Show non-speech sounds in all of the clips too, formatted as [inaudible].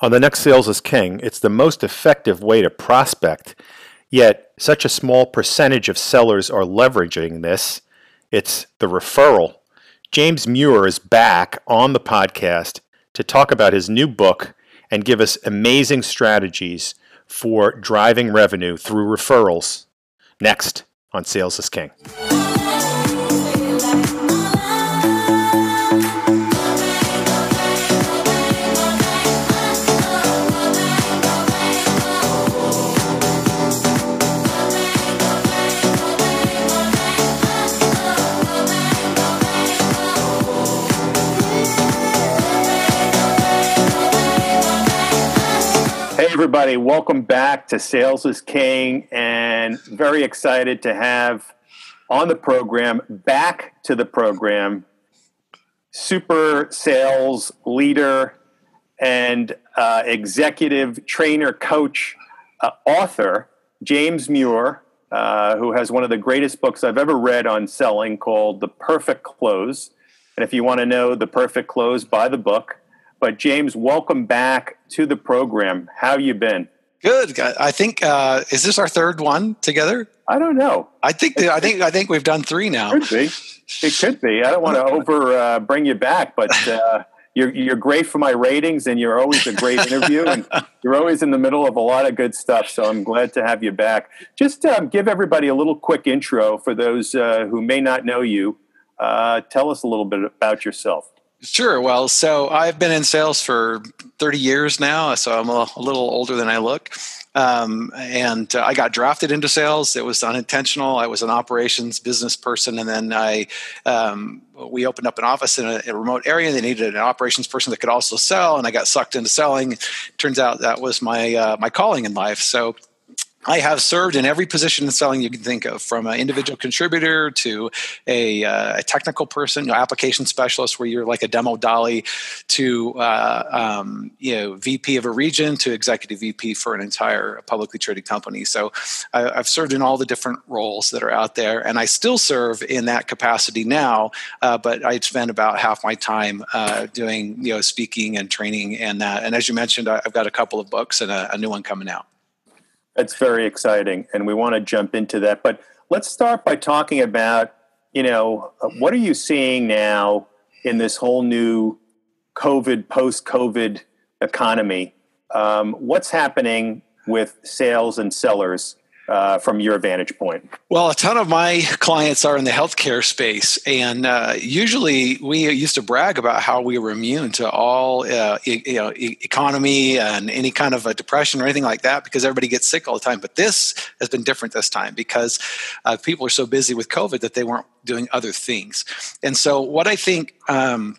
On the next Sales is King, it's the most effective way to prospect, yet such a small percentage of sellers are leveraging this. It's the referral. James Muir is back on the podcast to talk about his new book and give us amazing strategies for driving revenue through referrals. Next on Sales is King. Everybody. Welcome back to Sales is King, and very excited to have on the program, back to the program, super sales leader and uh, executive trainer, coach, uh, author, James Muir, uh, who has one of the greatest books I've ever read on selling called The Perfect Close. And if you want to know The Perfect Close, buy the book. But James, welcome back to the program. How you been? Good. I think uh, is this our third one together? I don't know. I think that, I think I think we've done three now. Could be. It could be. I don't want to over uh, bring you back, but uh, you're you're great for my ratings, and you're always a great interview, and you're always in the middle of a lot of good stuff. So I'm glad to have you back. Just um, give everybody a little quick intro for those uh, who may not know you. Uh, tell us a little bit about yourself. Sure. Well, so I've been in sales for 30 years now, so I'm a, little older than I look. Um, and uh, I got drafted into sales. It was unintentional. I was an operations business person, and then I um, we opened up an office in a, a, remote area. They needed an operations person that could also sell, and I got sucked into selling. Turns out that was my uh, my calling in life. So I have served in every position in selling you can think of, from an individual contributor to a, uh, a technical person, you know, application specialist, where you're like a demo dolly, to uh, um, you know VP of a region to executive VP for an entire publicly traded company. So I, have served in all the different roles that are out there, and I still serve in that capacity now. Uh, but I spend about half my time uh, doing you know speaking and training and that. And as you mentioned, I've got a couple of books and a, a new one coming out. That's very exciting, and we want to jump into that. But let's start by talking about, you know, what are you seeing now in this whole new COVID, post-COVID economy? Um, what's happening with sales and sellers uh, from your vantage point? Well, a ton of my clients are in the healthcare space, and uh, usually we used to brag about how we were immune to all uh, e- you know e- economy and any kind of a depression or anything like that because everybody gets sick all the time. But this has been different this time because uh, people are so busy with COVID that they weren't doing other things. And so, what I think. Um,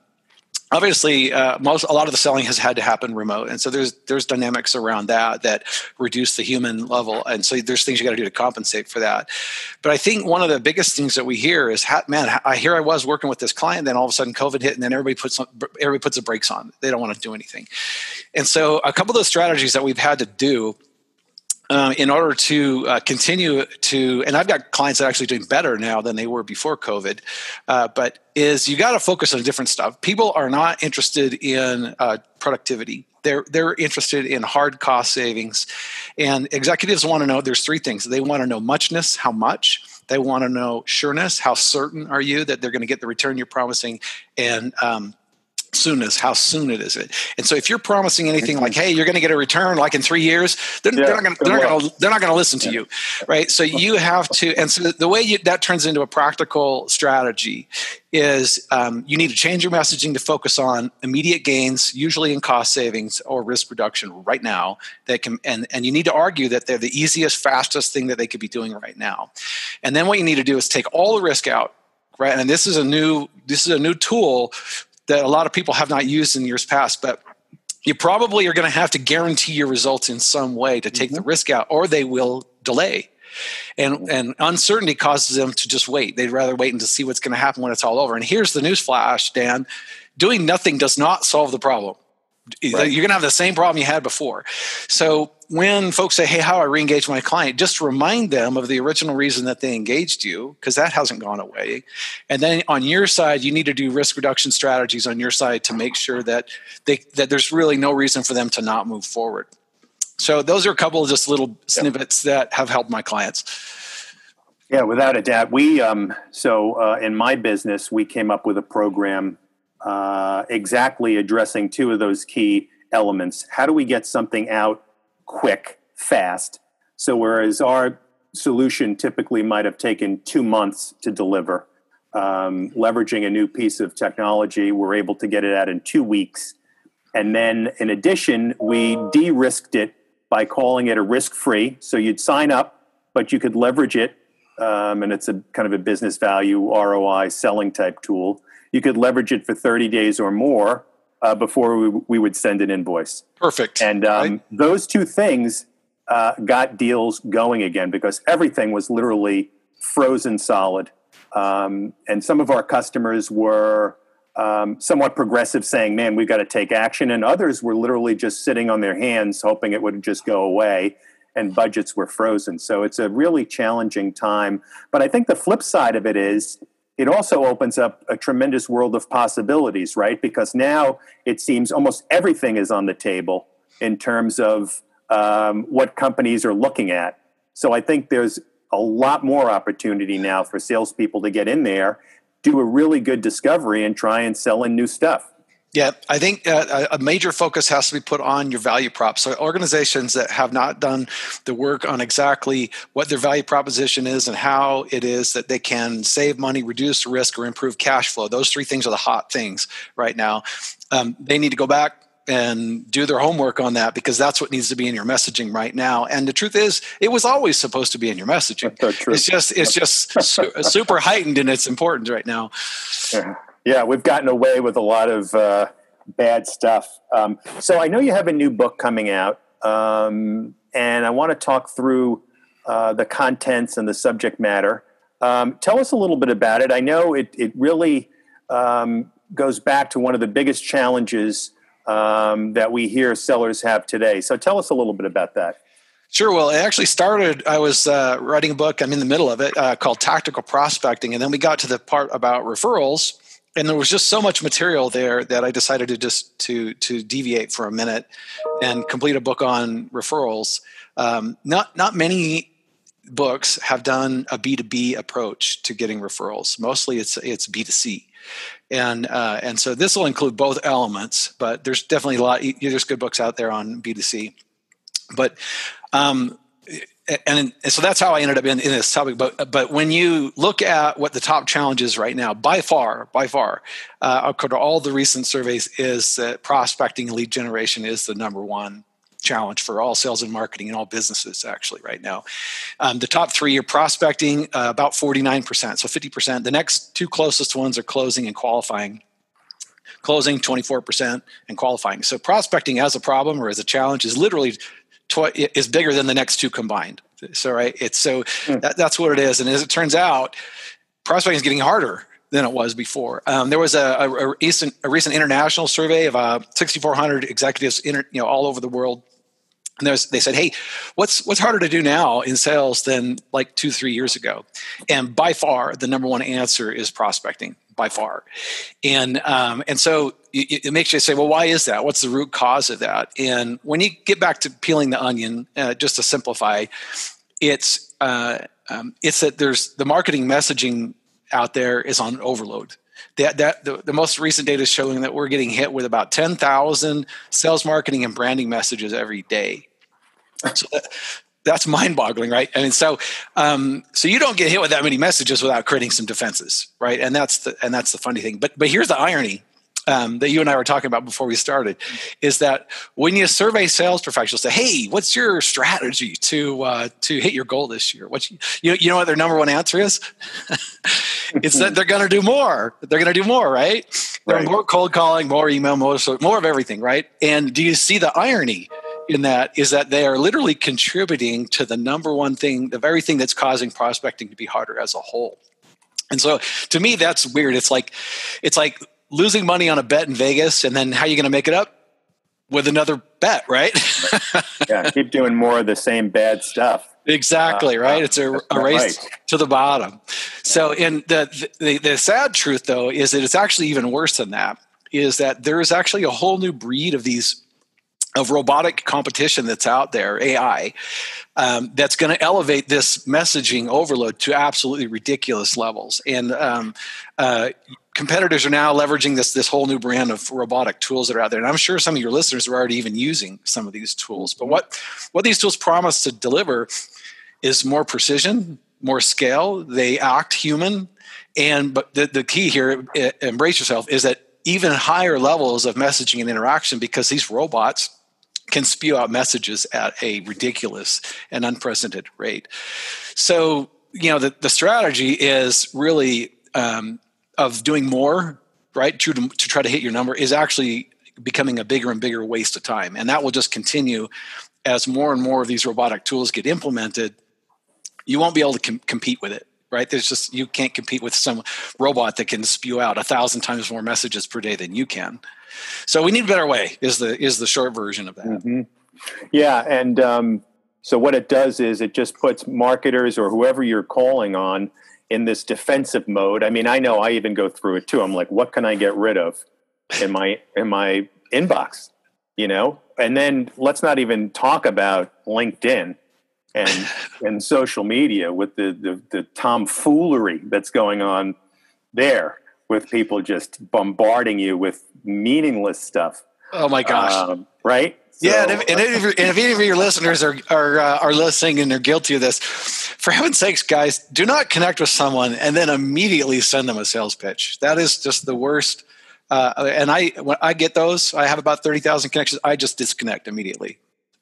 obviously uh, most a lot of the selling has had to happen remote. And so there's there's dynamics around that that reduce the human level. And so there's things you got to do to compensate for that. But i think one of the biggest things that we hear is man i hear i was working with this client then all of a sudden covid hit and then everybody puts everybody puts the brakes on. They don't want to do anything. And so a couple of those strategies that we've had to do uh, in order to uh, continue to, and I've got clients that are actually doing better now than they were before COVID, uh, but is you got to focus on different stuff. People are not interested in uh, productivity. They're, they're interested in hard cost savings. And executives want to know there's three things. They want to know muchness, how much. They want to know sureness, how certain are you that they're going to get the return you're promising, and um, soonness how soon it is it. And so if you're promising anything like hey you're going to get a return like in three years they're, yeah, they're not going to they're not going to they're not going to listen to yeah. you right? So you have to and so the way you, that turns into a practical strategy is um, you need to change your messaging to focus on immediate gains usually in cost savings or risk reduction right now that can and, and you need to argue that they're the easiest fastest thing that they could be doing right now. And then what you need to do is take all the risk out right? And this is a new this is a new tool that a lot of people have not used in years past, but you probably are going to have to guarantee your results in some way to take mm-hmm. the risk out, or they will delay. And, and uncertainty causes them to just wait. They'd rather wait and to see what's going to happen when it's all over. And here's the news flash, Dan. Doing nothing does not solve the problem. Right. You're going to have the same problem you had before. So when folks say, "Hey, how I re-engage my client," just remind them of the original reason that they engaged you, because that hasn't gone away. And then on your side, you need to do risk reduction strategies on your side to make sure that they that there's really no reason for them to not move forward. So those are a couple of just little snippets that have helped my clients. Yeah, without a doubt. We um, so uh, in my business, we came up with a program uh, exactly addressing two of those key elements. How do we get something out quick, fast? So whereas our solution typically might have taken two months to deliver, um, leveraging a new piece of technology, we're able to get it out in two weeks. And then in addition, we de-risked it by calling it a risk-free. So you'd sign up, but you could leverage it um, and it's a kind of a business value ROI selling type tool. You could leverage it for 30 days or more uh, before we, we, would send an invoice. Perfect. And um, right. those two things uh, got deals going again because everything was literally frozen solid. Um, and some of our customers were um, somewhat progressive, saying, "Man, we've got to take action," and others were literally just sitting on their hands, hoping it would just go away and budgets were frozen. So it's a really challenging time. But I think the flip side of it is it also opens up a tremendous world of possibilities, right? Because now it seems almost everything is on the table in terms of um, what companies are looking at. So I think there's a lot more opportunity now for salespeople to get in there, do a really good discovery, and try and sell in new stuff. Yeah, I think uh, a major focus has to be put on your value prop. So organizations that have not done the work on exactly what their value proposition is and how it is that they can save money, reduce risk, or improve cash flow. Those three things are the hot things right now. Um, they need to go back and do their homework on that because that's what needs to be in your messaging right now. And the truth is, it was always supposed to be in your messaging. It's just it's just su- super heightened in its importance right now. Yeah. Yeah, we've gotten away with a lot of uh, bad stuff. Um, so I know you have a new book coming out, um, and I want to talk through uh, the contents and the subject matter. Um, tell us a little bit about it. I know it, it really um, goes back to one of the biggest challenges um, that we hear sellers have today. So tell us a little bit about that. Sure. Well, it actually started. I was uh, writing a book. I'm in the middle of it uh, called Tactical Prospecting, and then we got to the part about referrals and there was just so much material there that I decided to just to to deviate for a minute and complete a book on referrals. Um, not not many books have done a B two B approach to getting referrals. Mostly it's it's B two C, and uh, and so this will include both elements. But there's definitely a lot. There's good books out there on B two C, but um, and, and, so that's how I ended up in, in, this topic. But but when you look at what the top challenge is right now, by far, by far, uh, according to all the recent surveys, is that prospecting and lead generation is the number one challenge for all sales and marketing and all businesses actually right now. Um, the top three are prospecting, uh, about forty nine percent, so fifty percent. The next two closest ones are closing and qualifying closing 24% and qualifying. So prospecting as a problem or as a challenge is literally tw- is bigger than the next two combined. So right, it's so mm. that, that's what it is. And as it turns out, prospecting is getting harder than it was before. Um, there was a, a, a, recent a recent international survey of uh, 6,400 executives, in, you know, all over the world. And they said, "Hey, what's what's harder to do now in sales than like two, three years ago?" And by far, the number one answer is prospecting by far. And um, and so it, it, makes you say, well, why is that? What's the root cause of that? And when you get back to peeling the onion, uh, just to simplify, it's uh, um, it's that there's the marketing messaging out there is on overload. That, that the, the most recent data is showing that we're getting hit with about 10,000 sales marketing and branding messages every day. So that, that's mind-boggling, right? I mean, so um, so you don't get hit with that many messages without creating some defenses, right? And that's the and that's the funny thing. But but here's the irony. Um, that you and I were talking about before we started is that when you survey sales professionals, say, "Hey, what's your strategy to uh, to hit your goal this year?" What you, you know, you know what their number one answer is? [laughs] it's that they're going to do more. They're going to do more, right? Right. More cold calling, more email, more more of everything, right? And do you see the irony? in that is that they are literally contributing to the number one thing, the very thing that's causing prospecting to be harder as a whole. And so to me, that's weird. It's like it's like losing money on a bet in Vegas, and then how are you going to make it up? with another bet, right? [laughs] yeah, keep doing more of the same bad stuff. Exactly uh, right. It's a, a race right. to the bottom. So, in the, the the sad truth though is that it's actually even worse than that. Is that there is actually a whole new breed of these of robotic competition that's out there, AI, um, that's going to elevate this messaging overload to absolutely ridiculous levels. And um, uh, competitors are now leveraging this this whole new brand of robotic tools that are out there. And I'm sure some of your listeners are already even using some of these tools. But what what these tools promise to deliver is more precision, more scale. They act human, and but the, the key here, embrace yourself, is that even higher levels of messaging and interaction because these robots can spew out messages at a ridiculous and unprecedented rate. So, you know, the, the strategy is really um, of doing more, right, to, to try to hit your number is actually becoming a bigger and bigger waste of time. And that will just continue as more and more of these robotic tools get implemented. You won't be able to com- compete with it right? There's just you can't compete with some robot that can spew out a thousand times more messages per day than you can. So we need a better way. Is the is the short version of that? Mm-hmm. Yeah, and um, so what it does is it just puts marketers or whoever you're calling on in this defensive mode. I mean, I know I even go through it too. I'm like, what can I get rid of in my in my inbox? You know, and then let's not even talk about LinkedIn and [laughs] and social media with the, the the tomfoolery that's going on there with people just bombarding you with meaningless stuff. Oh my gosh! Um, right? So, yeah, and if, and, if, and if, any of your listeners are are uh, are listening and they're guilty of this, for heaven's sakes, guys, do not connect with someone and then immediately send them a sales pitch. That is just the worst. Uh, and I when I get those, I have about thirty thousand connections. I just disconnect immediately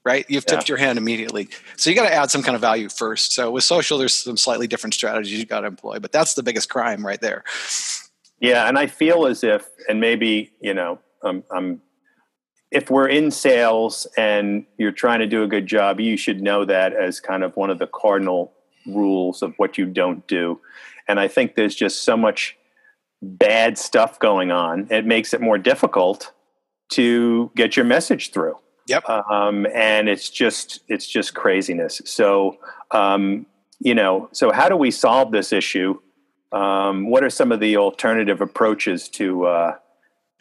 right? You've tipped yeah. your hand immediately. So you got to add some kind of value first. So with social, there's some slightly different strategies you got to employ, but that's the biggest crime right there. Yeah, and I feel as if, and maybe you know, um, I'm, if we're in sales and you're trying to do a good job, you should know that as kind of one of the cardinal rules of what you don't do. And I think there's just so much bad stuff going on. It makes it more difficult to get your message through. Yep. Um, and it's just it's just craziness. So um, you know, so how do we solve this issue? Um, what are some of the alternative approaches to uh,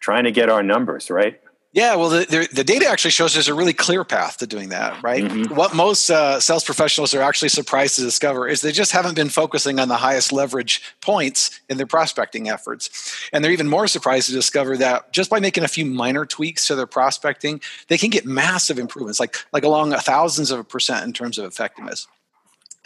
trying to get our numbers right? Yeah, well, the, the, the, data actually shows there's a really clear path to doing that, right? Mm-hmm. What most uh, sales professionals are actually surprised to discover is they just haven't been focusing on the highest leverage points in their prospecting efforts. And they're even more surprised to discover that just by making a few minor tweaks to their prospecting, they can get massive improvements, like, like along thousands of a percent in terms of effectiveness.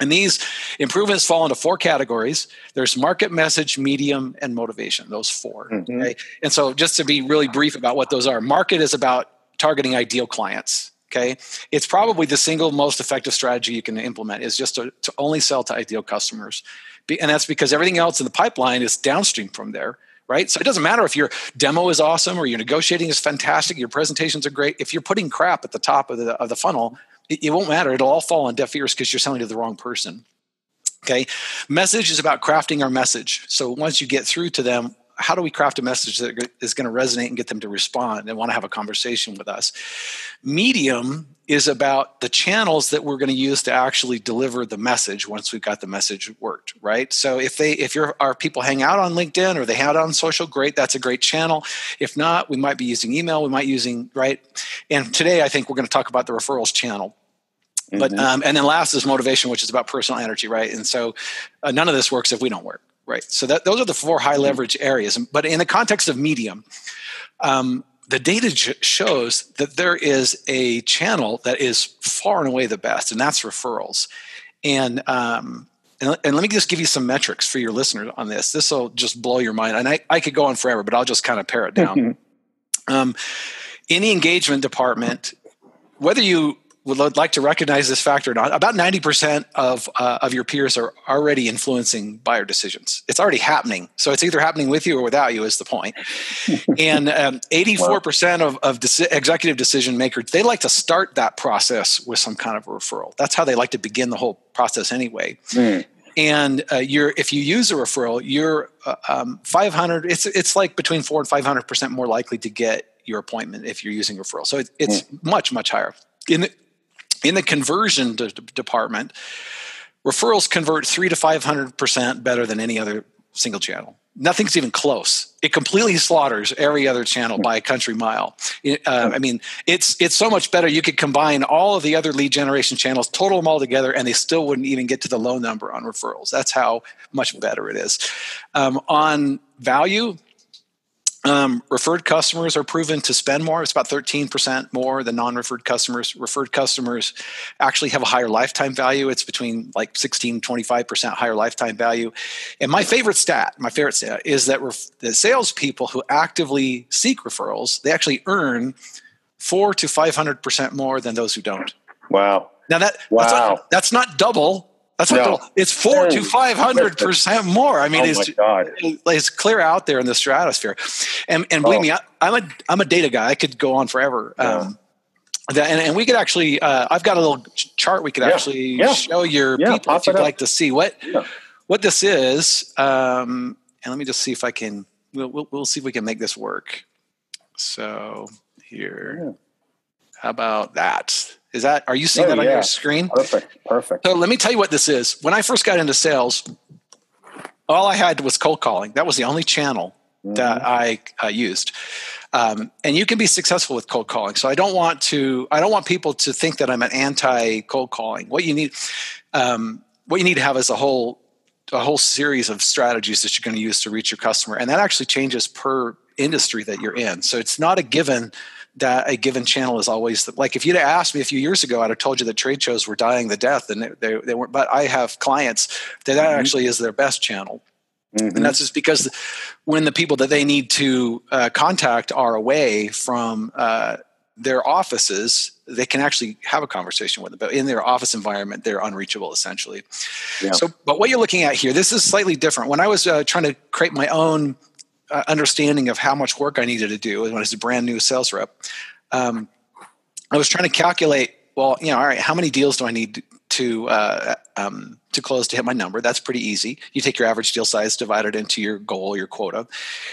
And these improvements fall into four categories. There's market message, medium, and motivation, those 4 mm-hmm. Okay. And so just to be really brief about what those are, market is about targeting ideal clients. Okay. It's probably the single most effective strategy you can implement is just to, to only sell to ideal customers. And that's because everything else in the pipeline is downstream from there right? So it doesn't matter if your demo is awesome or your negotiating is fantastic, your presentations are great. If you're putting crap at the top of the of the funnel, it, it won't matter. It'll all fall on deaf ears because you're selling to the wrong person. Okay. Message is about crafting our message. So once you get through to them, how do we craft a message that is going to resonate and get them to respond and want to have a conversation with us? Medium is about the channels that we're going to use to actually deliver the message once we've got the message worked, right? So if they if your our people hang out on LinkedIn or they hang out on social, great, that's a great channel. If not, we might be using email, we might using right. And today I think we're going to talk about the referrals channel but mm-hmm. um, and then last is motivation which is about personal energy right? And so uh, none of this works if we don't work right? So that those are the four high leverage areas. But in the context of medium um, the data j- shows that there is a channel that is far and away the best and that's referrals. And um, and, and let me just give you some metrics for your listeners on this. This will just blow your mind and I, I could go on forever but i'll just kind of pare it down. Mm-hmm. um, any engagement department whether you would like to recognize this factor or not, about 90% of, uh, of your peers are already influencing buyer decisions. It's already happening. So it's either happening with you or without you, is the point. [laughs] and um, 84% of, of de- executive decision makers, they like to start that process with some kind of a referral. That's how they like to begin the whole process anyway. Mm. And uh, you're, if you use a referral, you're uh, um, 500, it's, it's like between four and 500% more likely to get your appointment if you're using referral. So it, it's mm. much much higher in the in the conversion de- department. Referrals convert three to five hundred percent better than any other single channel nothing's even close. It completely slaughters every other channel by a country mile. Uh, I mean, it's it's so much better. You could combine all of the other lead generation channels, total them all together, and they still wouldn't even get to the low number on referrals. That's how much better it is. Um, on value, um, referred customers are proven to spend more. It's about 13% more than non referred customers. Referred customers actually have a higher lifetime value. It's between like 16 25% higher lifetime value. And my favorite stat, my favorite stat is that ref- the salespeople who actively seek referrals, they actually earn four to 500% more than those who don't. Wow. Now that wow. that's, not, that's not double, that's no. what it's four to five hundred [laughs] percent more. I mean, oh it's, it's clear out there in the stratosphere. And and believe oh. me, I, am a I'm a data guy. I could go on forever. Yeah. Um, that, and, and, we could actually, uh, I've got a little chart we could yeah. actually yeah. show your people if you'd like to see what what this is. Um, and let me just see if I can. We'll, we'll, we'll see if we can make this work. So here, how about that? Is that are you seeing oh, that on yeah. your screen? Perfect. Perfect. So let me tell you what this is. When I first got into sales, all I had was cold calling. That was the only channel mm-hmm. that I uh, used. Um, and you can be successful with cold calling. So I don't want to. I don't want people to think that I'm an anti cold calling. What you need, um, what you need to have is a whole a whole series of strategies that you're going to use to reach your customer, and that actually changes per industry that you're in. So it's not a given that a given channel is always the, like if you'd asked me a few years ago i'd have told you that trade shows were dying the death and they, they, they weren't but i have clients that that mm-hmm. actually is their best channel mm-hmm. and that's just because when the people that they need to uh, contact are away from uh, their offices they can actually have a conversation with them but in their office environment they're unreachable essentially yeah. so but what you're looking at here this is slightly different when i was uh, trying to create my own understanding of how much work I needed to do when I was a brand new sales rep. Um, I was trying to calculate, well, you know, all right, how many deals do I need to uh, um, to close to hit my number? That's pretty easy. You take your average deal size, divide it into your goal, your quota,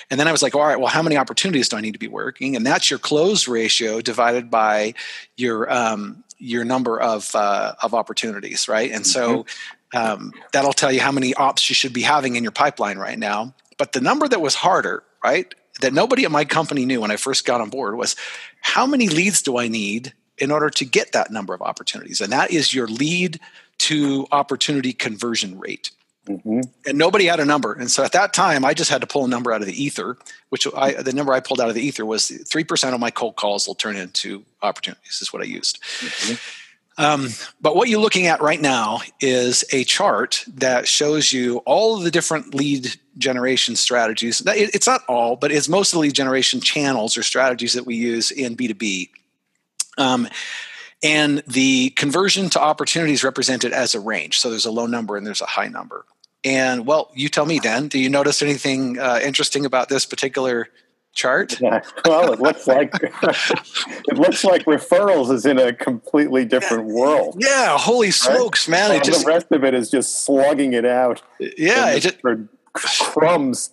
and then I was like, all right, well, how many opportunities do I need to be working? And that's your close ratio divided by your um, your number of uh, of opportunities, right? And so mm-hmm. um, that'll tell you how many ops you should be having in your pipeline right now. But the number that was harder, right, that nobody at my company knew when I first got on board was how many leads do I need in order to get that number of opportunities? And that is your lead to opportunity conversion rate. Mm-hmm. And nobody had a number. And so at that time, I just had to pull a number out of the ether, which I, the number I pulled out of the ether was 3% of my cold calls will turn into opportunities, is what I used. Mm-hmm. Um, but what you're looking at right now is a chart that shows you all of the different lead generation strategies. It's not all, but it's most of the lead generation channels or strategies that we use in B2B. Um, and the conversion to opportunities represented as a range. So there's a low number and there's a high number. And well, you tell me, Dan, do you notice anything uh, interesting about this particular chart? Yeah. Well, it looks like [laughs] it looks like referrals is in a completely different world. Yeah, holy smokes, right? man! Just, the rest of it is just slugging it out. Yeah, it just, for crumbs.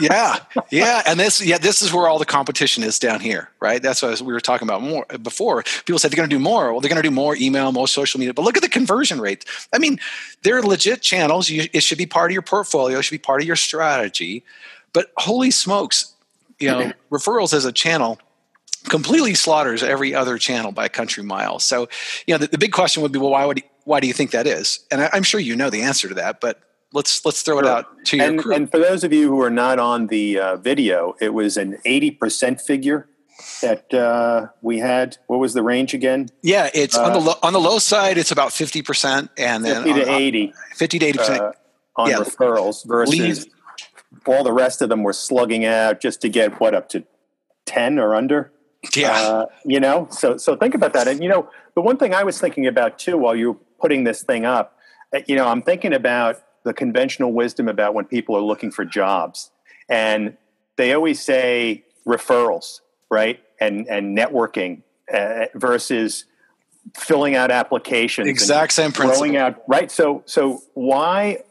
yeah, yeah, and this, yeah, this is where all the competition is down here, right? That's what we were talking about more before. People said they're going to do more. Well, they're going to do more email, more social media. But look at the conversion rate. I mean, they're legit channels. You, it should be part of your portfolio. It should be part of your strategy. But holy smokes, you know, referrals as a channel completely slaughters every other channel by a country mile. So, you know, the, the big question would be, well, why would why do you think that is? And I, am sure you know the answer to that, but let's let's throw sure. it out to and, your And for those of you who are not on the uh, video, it was an 80% figure that uh, we had. What was the range again? Yeah, it's uh, on the lo- on the low side. It's about 50%, and then 50 to 80, 50 to 80% uh, on yeah. referrals versus all the rest of them were slugging out just to get what up to 10 or under? Yeah. Uh, you know so so think about that. And you know the one thing i was thinking about too while you were putting this thing up uh, you know i'm thinking about the conventional wisdom about when people are looking for jobs. And they always say referrals right and and networking uh, versus filling out applications exact same principle. out right? So so why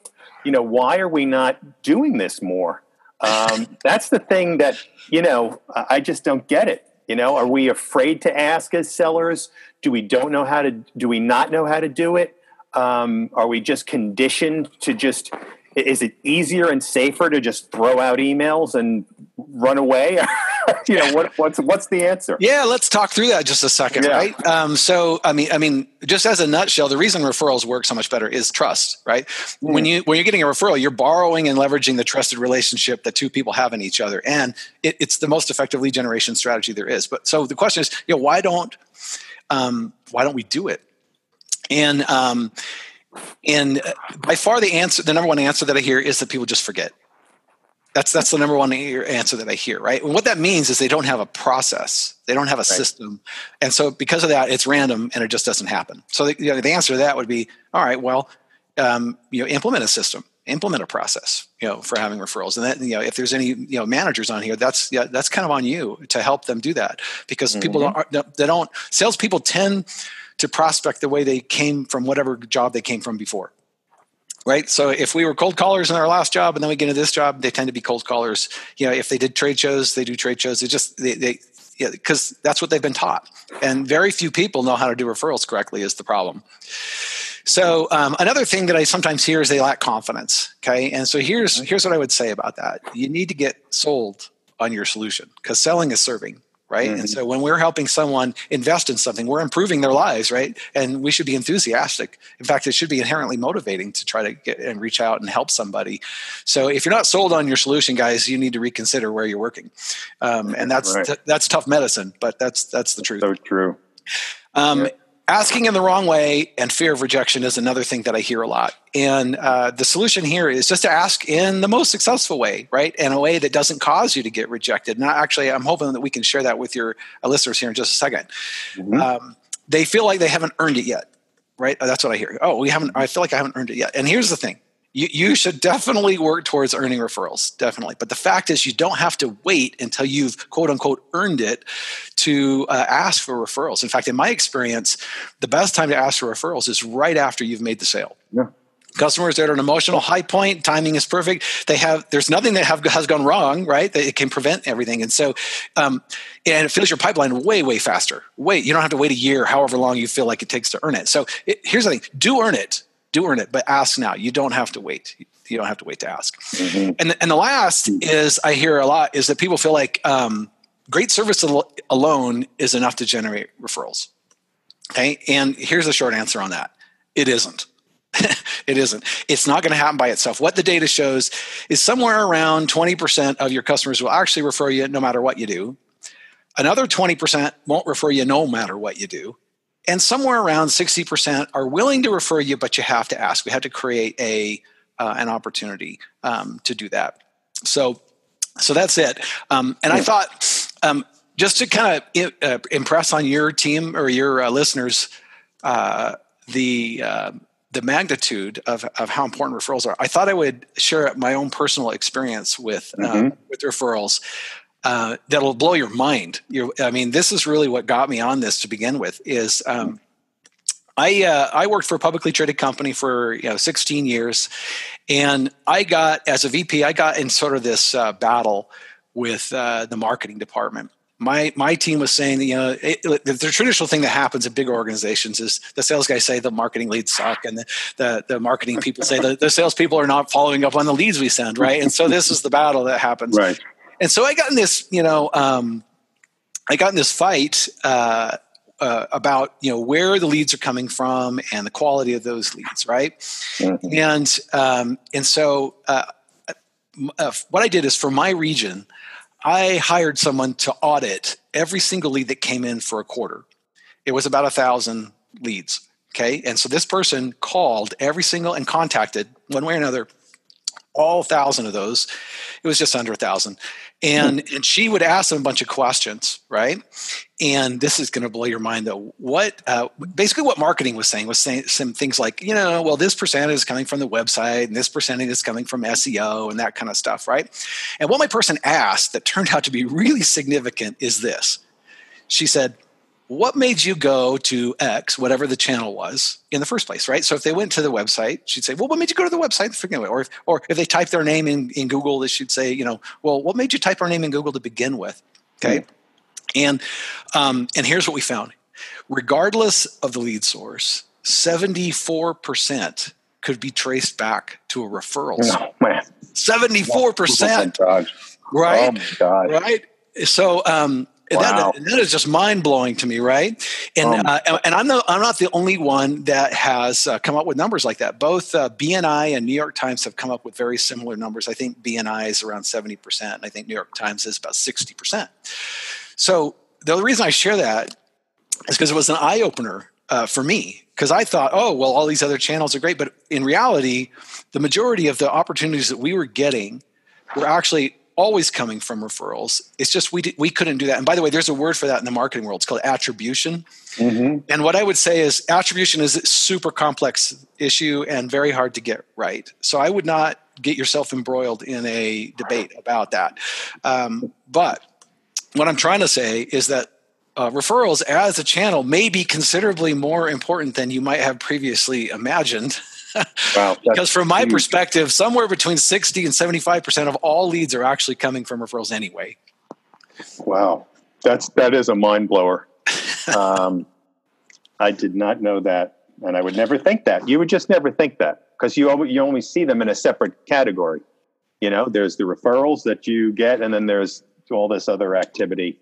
you know, why are we not doing this more? Um, [laughs] that's the thing that you know I just don't get it. You know, are we afraid to ask as sellers? Do we don't know how to? Do we not know how to do it? Um, are we just conditioned to just? Is it easier and safer to just throw out emails and run away? [laughs] you know what, what's what's the answer? Yeah, let's talk through that just a second, yeah. right? Um, so, I mean, I mean, just as a nutshell, the reason referrals work so much better is trust, right? Mm. When you when you're getting a referral, you're borrowing and leveraging the trusted relationship that two people have in each other, and it, it's the most effective lead generation strategy there is. But so the question is, you know, why don't um, why don't we do it? And um, and by far the answer, the number one answer that I hear is that people just forget that's that's the number one answer that I hear, right? And what that means is they don't have a process, they don't have a right. system, and so because of that, it's random and it just doesn't happen. So the, you know, the answer to that would be, all right, well, um, you know, implement a system, implement a process, you know, for having referrals, and then you know, if there's any you know managers on here, that's yeah, that's kind of on you to help them do that because mm-hmm. people don't they don't salespeople tend to prospect the way they came from whatever job they came from before right? So if we were cold callers in our last job and then we get into this job, they tend to be cold callers. You know, if they did trade shows, they do trade shows. They just they, they because yeah, that's what they've been taught, and very few people know how to do referrals correctly. Is the problem. So um, another thing that I sometimes hear is they lack confidence. Okay, and so here's here's what I would say about that. You need to get sold on your solution because selling is serving right? Mm-hmm. and so when we're helping someone invest in something we're improving their lives right? And we should be enthusiastic. In fact it should be inherently motivating to try to get and reach out and help somebody. So if you're not sold on your solution guys you need to reconsider where you're working. Um, and that's right. t- that's tough medicine but that's that's the truth. so true. Um, yeah asking in the wrong way and fear of rejection is another thing that I hear a lot. And uh, the solution here is just to ask in the most successful way, right? In a way that doesn't cause you to get rejected. And actually, I'm hoping that we can share that with your uh, listeners here in just a 2nd mm-hmm. um, they feel like they haven't earned it yet, right? That's what I hear. Oh, we haven't. I feel like I haven't earned it yet. And here's the thing: you, you should definitely work towards earning referrals definitely. But the fact is you don't have to wait until you've quote unquote earned it to uh, ask for referrals. In fact in my experience the best time to ask for referrals is right after you've made the sale. Yeah. Customers at an emotional high point timing is perfect. They have there's nothing that have, has gone wrong right? That it can prevent everything. And so um, and it fills your pipeline way way faster. Wait you don't have to wait a year however long you feel like it takes to earn it. So it, here's the thing. Do earn it do earn it, but ask now. You don't have to wait. You don't have to wait to ask. Mm-hmm. And and the last is I hear a lot is that people feel like um, great service al- alone is enough to generate referrals. Okay, and here's the short answer on that: it isn't. [laughs] it isn't. It's not going to happen by itself. What the data shows is somewhere around 20% of your customers will actually refer you no matter what you do. Another 20% won't refer you no matter what you do and somewhere around 60% are willing to refer you but you have to ask. We have to create a uh, an opportunity um, to do that. So so that's it. Um, and i thought um, just to kind of uh, impress on your team or your uh, listeners uh, the uh, the magnitude of, of how important referrals are i thought i would share my own personal experience with uh, mm-hmm. with referrals uh, that'll blow your mind. You're, I mean, this is really what got me on this to begin with. Is um, I uh, I worked for a publicly traded company for you know 16 years, and I got as a VP, I got in sort of this uh, battle with uh, the marketing department. My my team was saying you know it, the, the, traditional thing that happens in big organizations is the sales guys say the marketing leads suck, and the the, the marketing people say the, the salespeople are not following up on the leads we send, right? And so this is the battle that happens. Right. And so I got in this, you know, um, I got in this fight uh, uh, about you know where the leads are coming from and the quality of those leads, right? Mm-hmm. And um, and so uh, uh, what I did is for my region, I hired someone to audit every single lead that came in for a quarter. It was about a thousand leads. Okay, and so this person called every single and contacted one way or another all thousand of those. It was just under a thousand. And and she would ask them a bunch of questions right? And this is going to blow your mind though. What uh, basically what marketing was saying was saying some things like you know well this percentage is coming from the website and this percentage is coming from seo and that kind of stuff right? And what my person asked that turned out to be really significant is this. She said what made you go to X, whatever the channel was, in the first place, right? So if they went to the website, she'd say, well, what made you go to the website with? Or if, or if they type their name in, in Google, they should say, you know, well, what made you type our name in Google to begin with? Okay. Mm-hmm. And, um, and here's what we found. Regardless of the lead source, 74% could be traced back to a referral. Oh, man. 74%. Right? Oh, my God. Right? So, um, Wow. That, that is just mind blowing to me, right? And um, uh, and I'm the, I'm not the only one that has uh, come up with numbers like that. Both uh, BNI and New York Times have come up with very similar numbers. I think BNI is around seventy percent, and I think New York Times is about sixty percent. So the reason I share that is because it was an eye opener uh, for me because I thought, oh, well, all these other channels are great. But in reality, the majority of the opportunities that we were getting were actually always coming from referrals. It's just we, we couldn't do that. And by the way, there's a word for that in the marketing world. It's called attribution. Mm-hmm. And what I would say is attribution is a super complex issue and very hard to get right. So I would not get yourself embroiled in a debate about that. Um, but what I'm trying to say is that uh, referrals as a channel may be considerably more important than you might have previously imagined. [laughs] wow, [laughs] because from my huge. perspective, somewhere between 60 and 75% of all leads are actually coming from referrals anyway. Wow. That's, that is a mind blower. [laughs] um, I did not know that. And I would never think that. You would just never think that because you, you only see them in a separate category. You know, there's the referrals that you get, and then there's all this other activity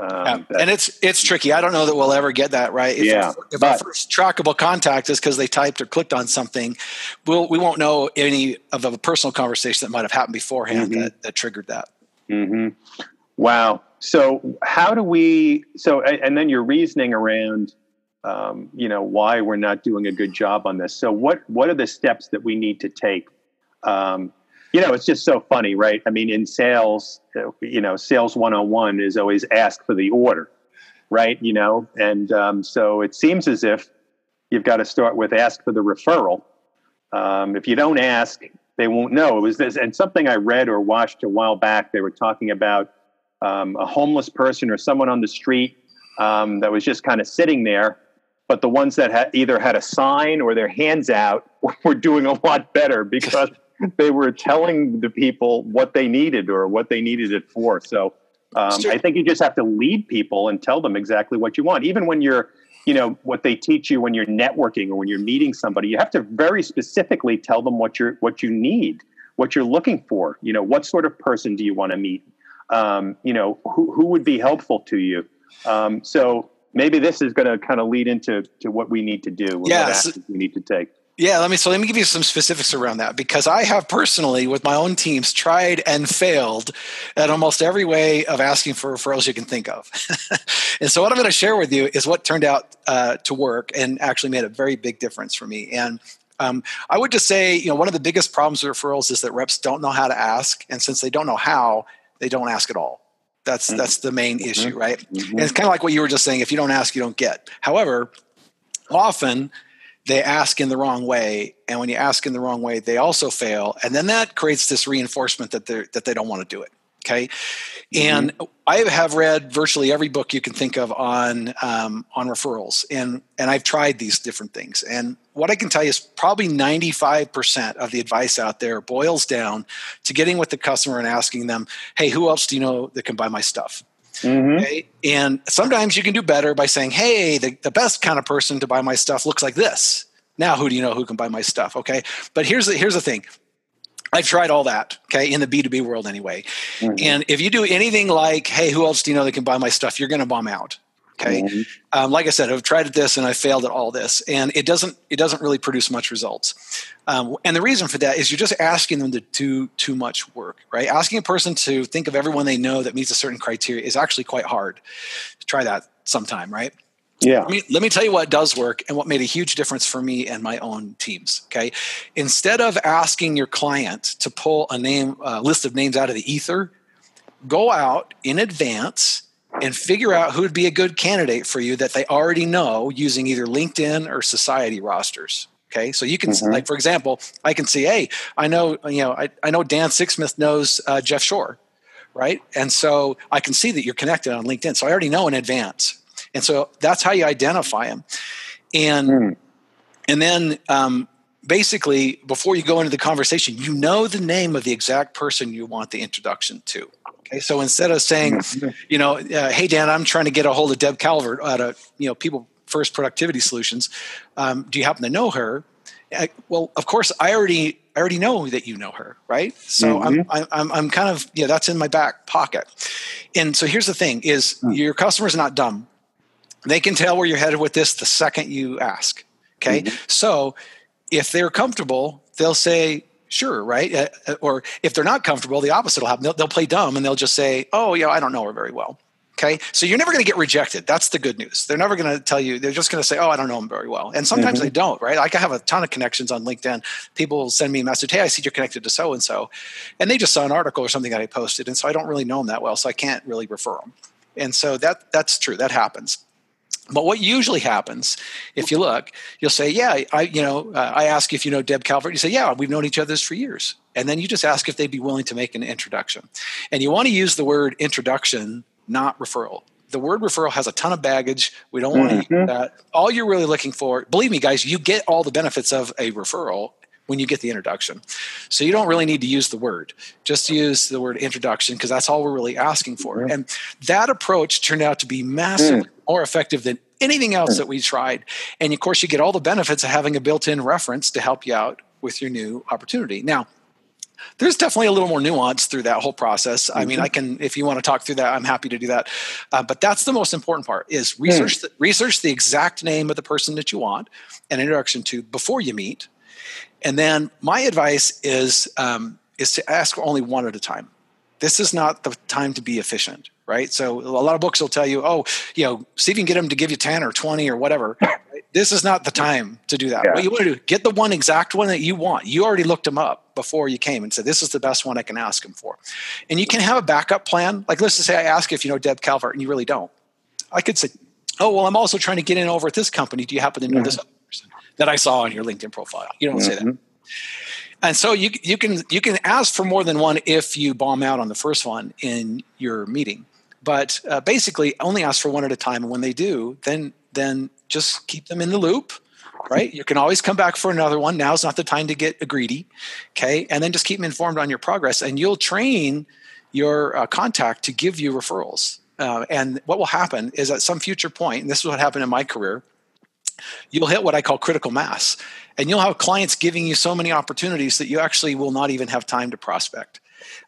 um, yeah. and it's it's tricky. I don't know that we'll ever get that right. If, yeah, if but, our first trackable contact is because they typed or clicked on something, we'll we won't know any of a personal conversation that might have happened beforehand mm-hmm. that, that triggered that. Mm-hmm. Wow. So how do we? So and then your reasoning around, um, you know, why we're not doing a good job on this. So what what are the steps that we need to take? Um, you know, it's just so funny, right? I mean, in sales, you know, sales 101 is always ask for the order, right? You know, and um, so it seems as if you've got to start with ask for the referral. Um, if you don't ask, they won't know. It was this, and something I read or watched a while back. They were talking about um, a homeless person or someone on the street um, that was just kind of sitting there. But the ones that either had a sign or their hands out [laughs] were doing a lot better because [laughs] they were telling the people what they needed or what they needed it for. So um, I think you just have to lead people and tell them exactly what you want. Even when you're, you know, what they teach you when you're networking or when you're meeting somebody, you have to very specifically tell them what you're what you need, what you're looking for. You know, what sort of person do you want to meet? Um, you know, who who would be helpful to you? Um, so maybe this is going to kind of lead into to what we need to do. Yes, what we need to take. Yeah, let me so let me give you some specifics around that because I have personally with my own teams tried and failed at almost every way of asking for referrals you can think of. [laughs] and so what I'm going to share with you is what turned out uh, to work and actually made a very big difference for me. And um, I would just say, you know, one of the biggest problems with referrals is that reps don't know how to ask, and since they don't know how, they don't ask at all. That's mm-hmm. that's the main issue, right? Mm-hmm. And it's kind of like what you were just saying: if you don't ask, you don't get. However, often they ask in the wrong way and when you ask in the wrong way they also fail and then that creates this reinforcement that they that they don't want to do it okay and mm-hmm. i have read virtually every book you can think of on um, on referrals and and i've tried these different things and what i can tell you is probably 95% of the advice out there boils down to getting with the customer and asking them hey who else do you know that can buy my stuff Mm-hmm. Okay? And sometimes you can do better by saying, hey, the, the best kind of person to buy my stuff looks like this. Now, who do you know who can buy my stuff? Okay. But here's the, here's the thing I've tried all that, okay, in the B2B world anyway. Mm-hmm. And if you do anything like, hey, who else do you know that can buy my stuff? You're going to bomb out. Okay. Mm-hmm. Um, like I said, I've tried this and I failed at all this, and it doesn't it doesn't really produce much results. Um, and the reason for that is you're just asking them to do too much work, right? Asking a person to think of everyone they know that meets a certain criteria is actually quite hard. Try that sometime, right? Yeah. Let me, let me tell you what does work and what made a huge difference for me and my own teams. Okay. Instead of asking your client to pull a name, a list of names out of the ether, go out in advance and figure out who would be a good candidate for you that they already know using either LinkedIn or society rosters. Okay, so you can mm-hmm. like for example, I can see, hey, I know you know I, I know Dan Sixsmith knows uh, Jeff Shore, right? And so I can see that you're connected on LinkedIn. So I already know in advance. And so that's how you identify them. And mm. and then um, basically before you go into the conversation, you know the name of the exact person you want the introduction to. Okay, so instead of saying, you know, uh, hey Dan, I'm trying to get a hold of Deb Calvert at a you know people first productivity solutions. Um, do you happen to know her? I, well, of course, I already I already know that you know her, right? So mm-hmm. I'm, I'm I'm kind of yeah, that's in my back pocket. And so here's the thing: is mm. your customer's not dumb. They can tell where you're headed with this the second you ask. Okay, mm-hmm. so if they're comfortable, they'll say sure, right? Uh, uh, or if they're not comfortable, the opposite will happen. They'll, they'll play dumb and they'll just say, oh yeah, I don't know her very well. Okay. So you're never going to get rejected. That's the good news. They're never going to tell you, they're just going to say, oh, I don't know him very well. And sometimes mm-hmm. they don't, right? Like I have a ton of connections on LinkedIn. People will send me a message, hey, I see you're connected to so and so. And they just saw an article or something that I posted. And so I don't really know them that well. So I can't really refer them. And so that that's true. That happens. But what usually happens, if you look, you'll say, "Yeah, I, you know, uh, I ask if you know Deb Calvert." You say, "Yeah, we've known each other for years," and then you just ask if they'd be willing to make an introduction. And you want to use the word introduction, not referral the word referral has a ton of baggage. We don't want mm-hmm. to use that. All you're really looking for, believe me, guys, you get all the benefits of a referral when you get the introduction. So you don't really need to use the word. Just use the word introduction because that's all we're really asking for. Mm-hmm. And that approach turned out to be massively mm. More effective than anything else mm. that we tried. And of course, you get all the benefits of having a built in reference to help you out with your new opportunity. Now, there's definitely a little more nuance through that whole process. Mm-hmm. I mean, mm-hmm. I can, if you want to talk through that, I'm happy to do that. Uh, but that's the most important part: is research mm. the, research the exact name of the person that you want an introduction to before you meet, and then my advice is um, is to ask only one at a time. This is not the time to be efficient, right? So a lot of books will tell you, oh, you know, see if you can get them to give you ten or twenty or whatever. [laughs] This is not the time to do that. Yeah. What you want to do, get the one exact one that you want. You already looked them up before you came and said, this is the best one I can ask him for. And you can have a backup plan. Like let's just say I ask if you know Deb Calvert and you really don't. I could say, oh, well, I'm also trying to get in over at this company. Do you happen to know mm-hmm. this person that I saw on your LinkedIn profile? You don't mm-hmm. say that. Mm-hmm. And so you, you can you can ask for more than one if you bomb out on the first one in your meeting. But uh, basically, only ask for one at a time. And when they do, then then just keep them in the loop right? You can always come back for another one. Now's not the time to get greedy. Okay. And then just keep them informed on your progress and you'll train your uh, contact to give you referrals. Uh, and what will happen is at some future point, and this is what happened in my career, you'll hit what I call critical mass. And you'll have clients giving you so many opportunities that you actually will not even have time to prospect.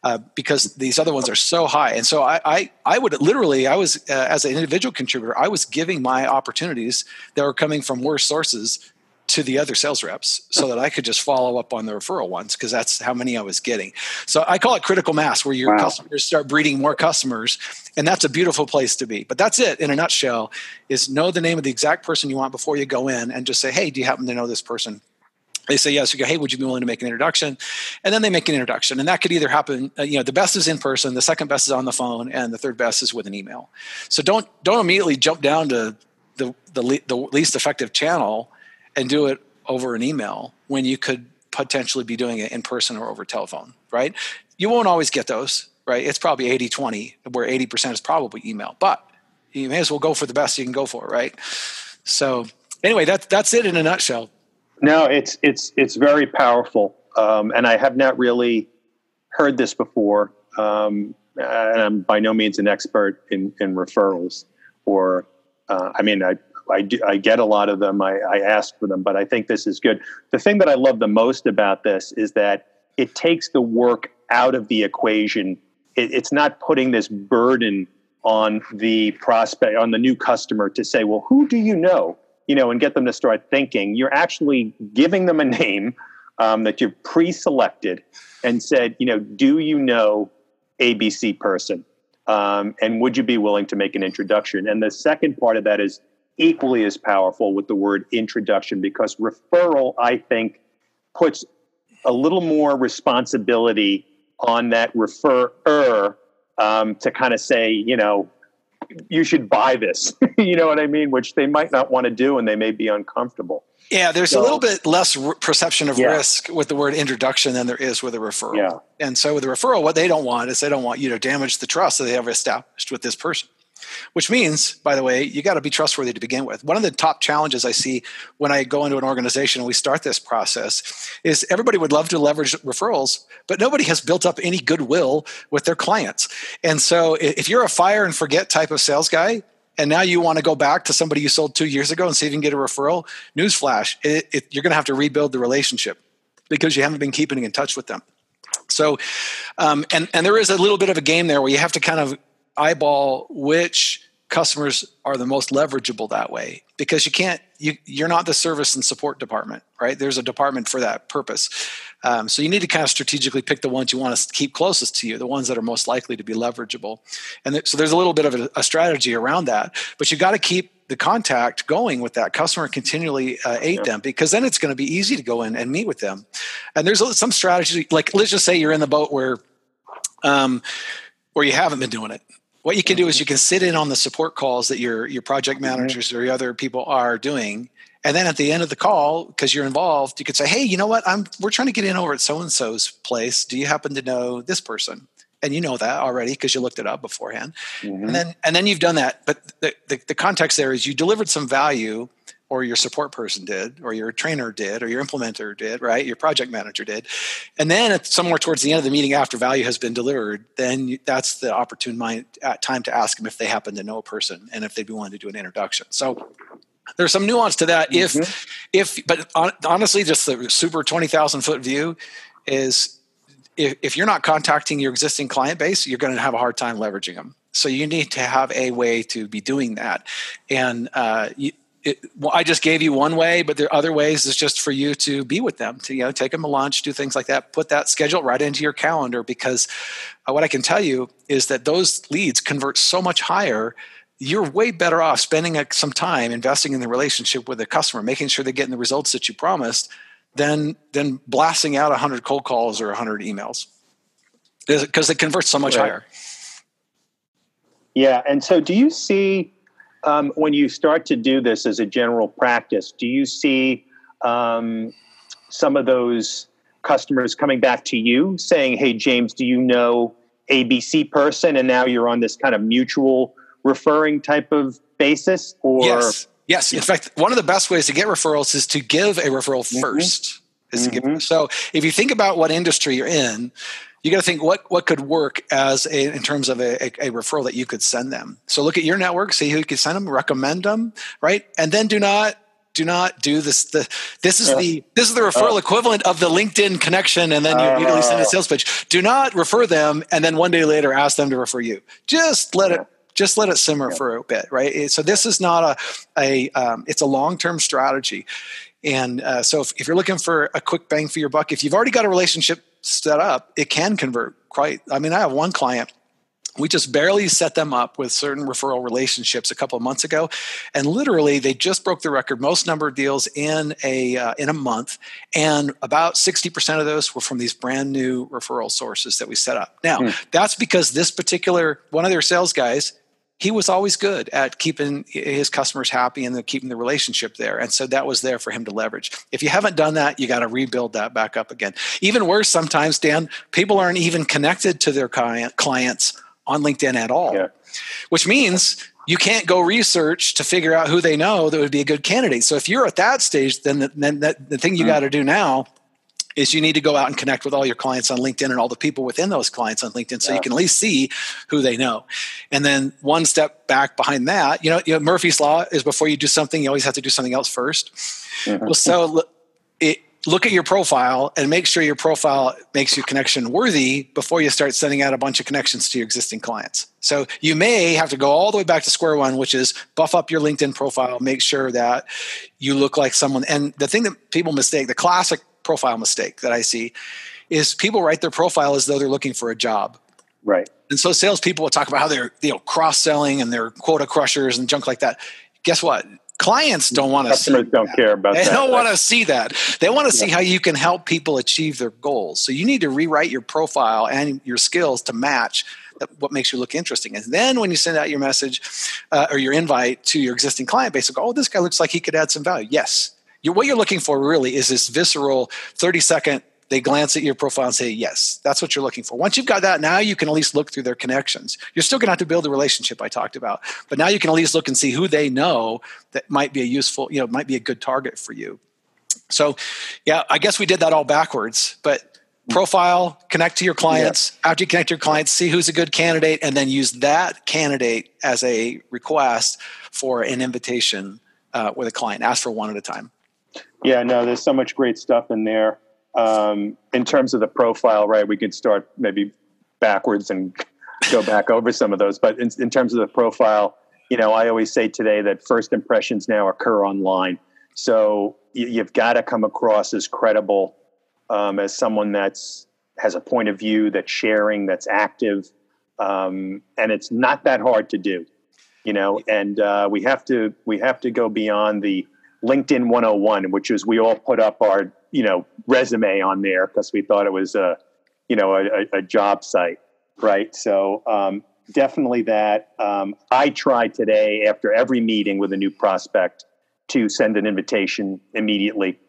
Uh, because these other ones are so high. And so I, I, I would literally, I was, uh, as an individual contributor, I was giving my opportunities that were coming from worse sources to the other sales reps so that I could just follow up on the referral ones because that's how many I was getting. So I call it critical mass where your wow. customers start breeding more customers and that's a beautiful place to be. But that's it in a nutshell is know the name of the exact person you want before you go in and just say, "Hey, do you happen to know this person?" They say yes you go hey would you be willing to make an introduction? And then they make an introduction and that could either happen uh, you know the best is in person the second best is on the phone and the third best is with an email. So don't don't immediately jump down to the the, the least effective channel and do it over an email when you could potentially be doing it in person or over telephone right? You won't always get those right? It's probably 80 20 where 80% is probably email but you may as well go for the best you can go for right? So anyway that's that's it in a nutshell no, it's it's it's very powerful, um, and I have not really heard this before. Um, and I'm by no means an expert in, in referrals, or uh, I mean, I I, do, I get a lot of them. I, I ask for them, but I think this is good. The thing that I love the most about this is that it takes the work out of the equation. It, it's not putting this burden on the prospect, on the new customer to say, well, who do you know? You know, and get them to start thinking, you're actually giving them a name um, that you've pre-selected and said, you know, do you know ABC person? Um, and would you be willing to make an introduction? And the second part of that is equally as powerful with the word introduction because referral, I think, puts a little more responsibility on that referrer um, to kind of say, you know, you should buy this. [laughs] you know what I mean? Which they might not want to do and they may be uncomfortable. Yeah, there's so, a little bit less r- perception of yeah. risk with the word introduction than there is with a referral. Yeah. And so with a referral, what they don't want is they don't want you to damage the trust that they have established with this person. Which means, by the way, you got to be trustworthy to begin with. One of the top challenges I see when I go into an organization and we start this process is everybody would love to leverage referrals, but nobody has built up any goodwill with their clients. And so if you're a fire and forget type of sales guy, and now you want to go back to somebody you sold two years ago and see if you can get a referral, newsflash, it, it, you're going to have to rebuild the relationship because you haven't been keeping in touch with them. So, um, and and there is a little bit of a game there where you have to kind of eyeball which customers are the most leverageable that way. Because you can't you you're not the service and support department right? There's a department for that purpose. Um, so you need to kind of strategically pick the ones you want to keep closest to you the ones that are most likely to be leverageable. And th- so there's a little bit of a, a strategy around that but you got to keep the contact going with that customer continually uh, aid yeah. them because then it's going to be easy to go in and meet with them. And there's some strategy like let's just say you're in the boat where um, where you haven't been doing it what you can do is you can sit in on the support calls that your your project mm-hmm. managers or your other people are doing. And then at the end of the call because you're involved you could say hey you know what? I'm we're trying to get in over at so and so's place. Do you happen to know this person? And you know that already because you looked it up beforehand. Mm-hmm. and then and then you've done that. But the, the, the context there is you delivered some value or your support person did, or your trainer did, or your implementer did, right? Your project manager did. And then somewhere towards the end of the meeting after value has been delivered, then you, that's the opportune mind, uh, time to ask them if they happen to know a person and if they'd be willing to do an introduction. So there's some nuance to that. Mm-hmm. If, if, but honestly, just the super 20,000 foot view is if, if you're not contacting your existing client base, you're going to have a hard time leveraging them. So you need to have a way to be doing that. And uh, you, it, well, I just gave you one way, but there are other ways. Is just for you to be with them, to you know, take them to lunch, do things like that. Put that schedule right into your calendar because uh, what I can tell you is that those leads convert so much higher. You're way better off spending uh, some time investing in the relationship with the customer, making sure they're getting the results that you promised, than than blasting out 100 cold calls or 100 emails because it converts so much right. higher. Yeah, and so do you see? Um, when you start to do this as a general practice, do you see um, some of those customers coming back to you saying, "Hey, James, do you know ABC person?" And now you're on this kind of mutual referring type of basis, or yes, yes. In fact, one of the best ways to get referrals is to give a referral 1st mm-hmm. Is to give, mm-hmm. so if you think about what industry you're in, you got to think what what could work as a in terms of a, a, a, referral that you could send them. So look at your network, see who you could send them, recommend them, right? And then do not do not do this. The this is the this is the referral uh, equivalent of the LinkedIn connection, and then you uh, immediately send a sales pitch. Do not refer them, and then one day later ask them to refer you. Just let it just let it simmer yeah. for a bit, right? So this is not a a um, it's a long term strategy, and uh, so if, if you're looking for a quick bang for your buck, if you've already got a relationship set up, it can convert quite. I mean, I have one client we just barely set them up with certain referral relationships a couple of months ago and literally they just broke the record most number of deals in a uh, in a month and about 60% of those were from these brand new referral sources that we set up now mm. that's because this particular one of their sales guys he was always good at keeping his customers happy and keeping the relationship there. And so that was there for him to leverage. If you haven't done that, you got to rebuild that back up again. Even worse, sometimes, Dan, people aren't even connected to their clients on LinkedIn at all, yeah. which means you can't go research to figure out who they know that would be a good candidate. So if you're at that stage, then the, then that, the thing you mm. got to do now is you need to go out and connect with all your clients on LinkedIn and all the people within those clients on LinkedIn so yeah. you can at least see who they know. And then one step back behind that, you know, you know Murphy's law is before you do something, you always have to do something else 1st mm-hmm. Well, so it, look at your profile and make sure your profile makes you connection worthy before you start sending out a bunch of connections to your existing clients. So you may have to go all the way back to square one, which is buff up your LinkedIn profile, make sure that you look like someone. And the thing that people mistake, the classic profile mistake that I see is people write their profile as though they're looking for a job. Right. And so salespeople will talk about how they're you know cross selling and they're quota crushers and junk like that. Guess what? Clients don't want to customers don't that. care about they that. Don't want to see that. They want to yeah. see how you can help people achieve their goals. So you need to rewrite your profile and your skills to match what makes you look interesting. And then when you send out your message uh, or your invite to your existing client base, go, oh, this guy looks like he could add some value. Yes, you're, what you're looking for really is this visceral 30 second they glance at your profile and say, yes, that's what you're looking for. Once you've got that, now you can at least look through their connections. You're still going to have to build a relationship I talked about, but now you can at least look and see who they know that might be a useful, you know, might be a good target for you. So, yeah, I guess we did that all backwards, but profile, connect to your clients. Yeah. After you connect to your clients, see who's a good candidate, and then use that candidate as a request for an invitation uh, with a client. Ask for one at a time. Yeah, no, there's so much great stuff in there. Um, in terms of the profile, right? We could start maybe backwards and go back over some of those. But in, in terms of the profile, you know, I always say today that first impressions now occur online. So you, have got to come across as credible, um, as someone that's has a point of view, that's sharing, that's active, um, and it's not that hard to do, you know. And uh, we have to we have to go beyond the LinkedIn 101, which is we all put up our you know resume on there because we thought it was a you know a, a job site, right? So um, definitely that. Um, I try today after every meeting with a new prospect to send an invitation immediately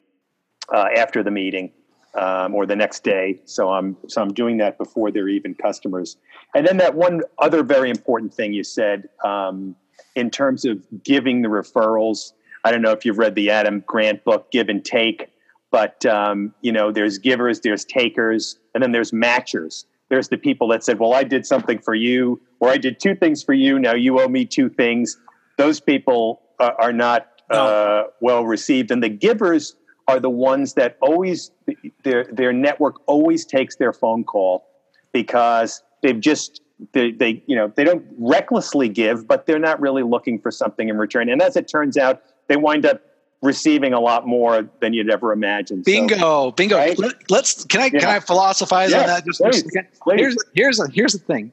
uh, after the meeting um, or the next day. So I'm so I'm doing that before they're even customers. And then that one other very important thing you said um, in terms of giving the referrals. I don't know if you've read the Adam Grant book, Give and Take, but um, you know there's givers, there's takers, and then there's matchers. There's the people that said, "Well, I did something for you, or I did two things for you. Now you owe me two things." Those people are, are not uh, well received. And the givers are the ones that always their their network always takes their phone call because they've just they, they you know they don't recklessly give, but they're not really looking for something in return. And as it turns out, they wind up receiving a lot more than you'd ever imagine. Bingo, so, bingo. Right? Let's can I yeah. can I philosophize on that just please. Here's here's a, here's the thing.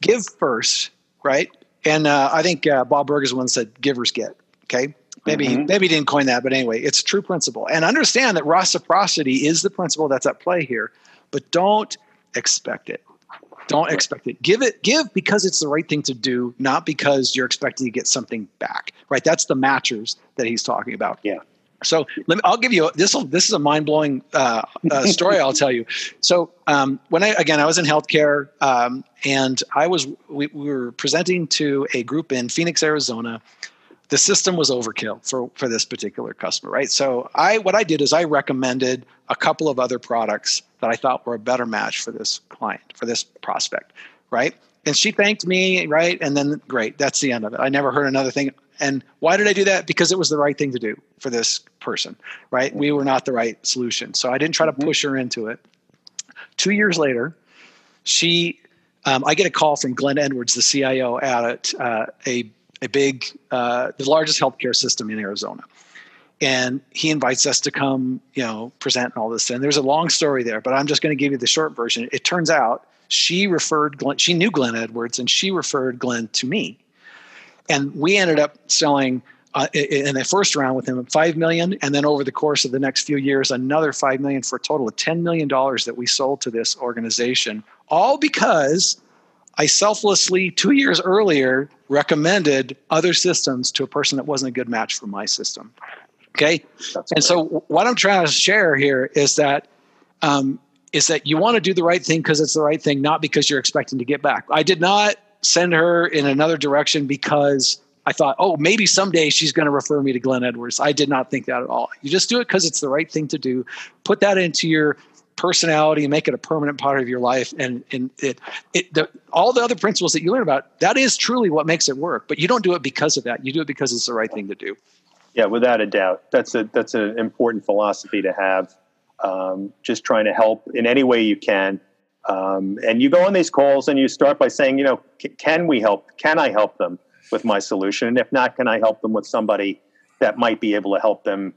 Give first, right? And uh, I think uh, Bob Burg one said, "Givers get." Okay. Maybe mm-hmm. maybe he didn't coin that, but anyway, it's a true principle. And understand that reciprocity is the principle that's at play here, but don't expect it. Don't expect it. Give it give because it's the right thing to do, not because you're expecting to get something back. Right? That's the matchers that he's talking about. Yeah. So let me, I'll give you this. This is a mind blowing uh, uh, [laughs] story. I'll tell you. So um, when I again I was in healthcare um, and I was we, we, were presenting to a group in Phoenix, Arizona, the system was overkill for, for this particular customer, right? So I what I did is I recommended a couple of other products that I thought were a better match for this client, for this prospect, right? And she thanked me, right? And then great, that's the end of it. I never heard another thing. And why did I do that? Because it was the right thing to do for this person, right? We were not the right solution. So I didn't try to mm-hmm. push her into it. Two years later, she um, I get a call from Glenn Edwards, the CIO at uh, a a big, uh, the largest healthcare system in Arizona. And he invites us to come, you know, present and all this. And there's a long story there, but I'm just going to give you the short version. It turns out she referred Glenn, she knew Glenn Edwards and she referred Glenn to me. And we ended up selling uh, in the first round with him five million, and then over the course of the next few years, another five million for a total of ten million dollars that we sold to this organization, all because I selflessly, two years earlier, recommended other systems to a person that wasn't a good match for my system. Okay. That's and great. so, what I'm trying to share here is that. Um, is that you want to do the right thing because it's the right thing, not because you're expecting to get back. I did not send her in another direction because I thought, oh, maybe someday she's going to refer me to Glenn Edwards. I did not think that at all. You just do it because it's the right thing to do. Put that into your personality and make it a permanent part of your life and and it it the, all the other principles that you learn about that is truly what makes it work but you don't do it because of that you do it because it's the right thing to do yeah without a doubt that's a that's an important philosophy to have um, just trying to help in any way you can um, and you go on these calls and you start by saying you know can we help can i help them with my solution and if not can i help them with somebody that might be able to help them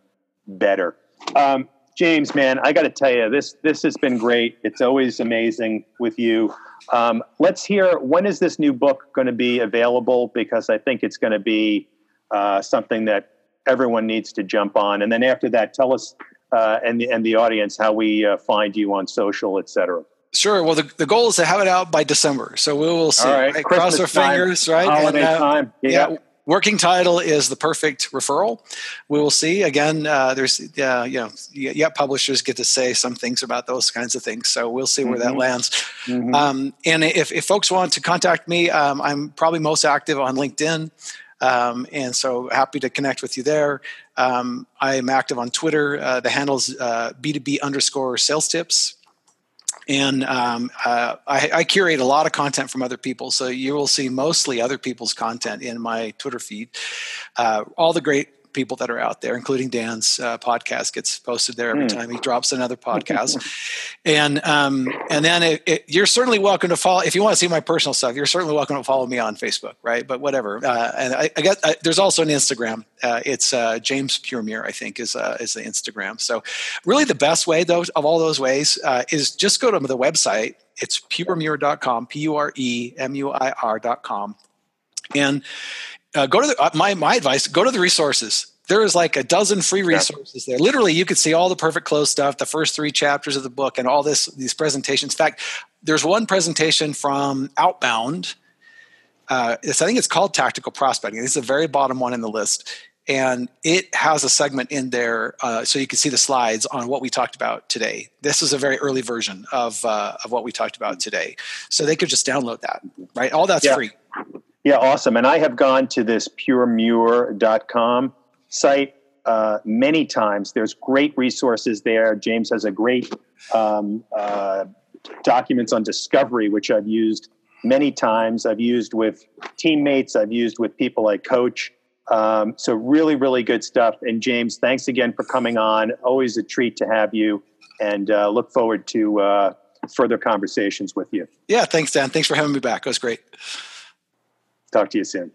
better um, James, man, I got to tell you, this this has been great. It's always amazing with you. Um, let's hear when is this new book going to be available? Because I think it's going to be uh, something that everyone needs to jump on. And then after that, tell us uh, and the and the audience how we uh, find you on social, et cetera. Sure. Well, the, the goal is to have it out by December, so we will see. All right. right? Cross our time, right? Holiday and, uh, time. Yeah. yeah working title is the perfect referral. We will see. Again, uh, there's uh, you know yet publishers get to say some things about those kinds of things, so we'll see where mm-hmm. that lands. Mm-hmm. Um, and if, if folks want to contact me, um, I'm probably most active on LinkedIn. Um, and so happy to connect with you there. Um, I am active on Twitter. Uh, the handle's uh, B2B underscore sales tips and um, uh, I, I, curate a lot of content from other people. So you will see mostly other people's content in my twitter feed. Uh, all the great people that are out there, including Dan's uh, podcast gets posted there every mm. time he drops another podcast. [laughs] and um, and then it, it, you're certainly welcome to follow if you want to see my personal stuff. You're certainly welcome to follow me on Facebook, right? But whatever. Uh, and I, I got I, there's also an Instagram. Uh, it's uh, James Puremuir, I think, is uh, is the Instagram. So really, the best way though of all those ways uh, is just go to the website. It's puremuir.com, p u r e m u i r.com, and uh, go to the, uh, my my advice. Go to the resources. There is like a dozen free resources there. Literally, you could see all the perfect close stuff, the first three chapters of the book, and all this these presentations. In fact, there's one presentation from Outbound. Uh, I think it's called Tactical Prospecting. It's the very bottom one in the list, and it has a segment in there uh, so you can see the slides on what we talked about today. This is a very early version of uh, of what we talked about today, so they could just download that. Right, all that's yeah. free. Yeah, awesome. And I have gone to this puremuir.com site uh, many times. There's great resources there. James has a great um, uh, documents on discovery, which I've used many times. I've used with teammates, I've used with people I coach. Um, so, really, really good stuff. And, James, thanks again for coming on. Always a treat to have you, and uh, look forward to uh, further conversations with you. Yeah, thanks, Dan. Thanks for having me back. It was great. Talk to you soon.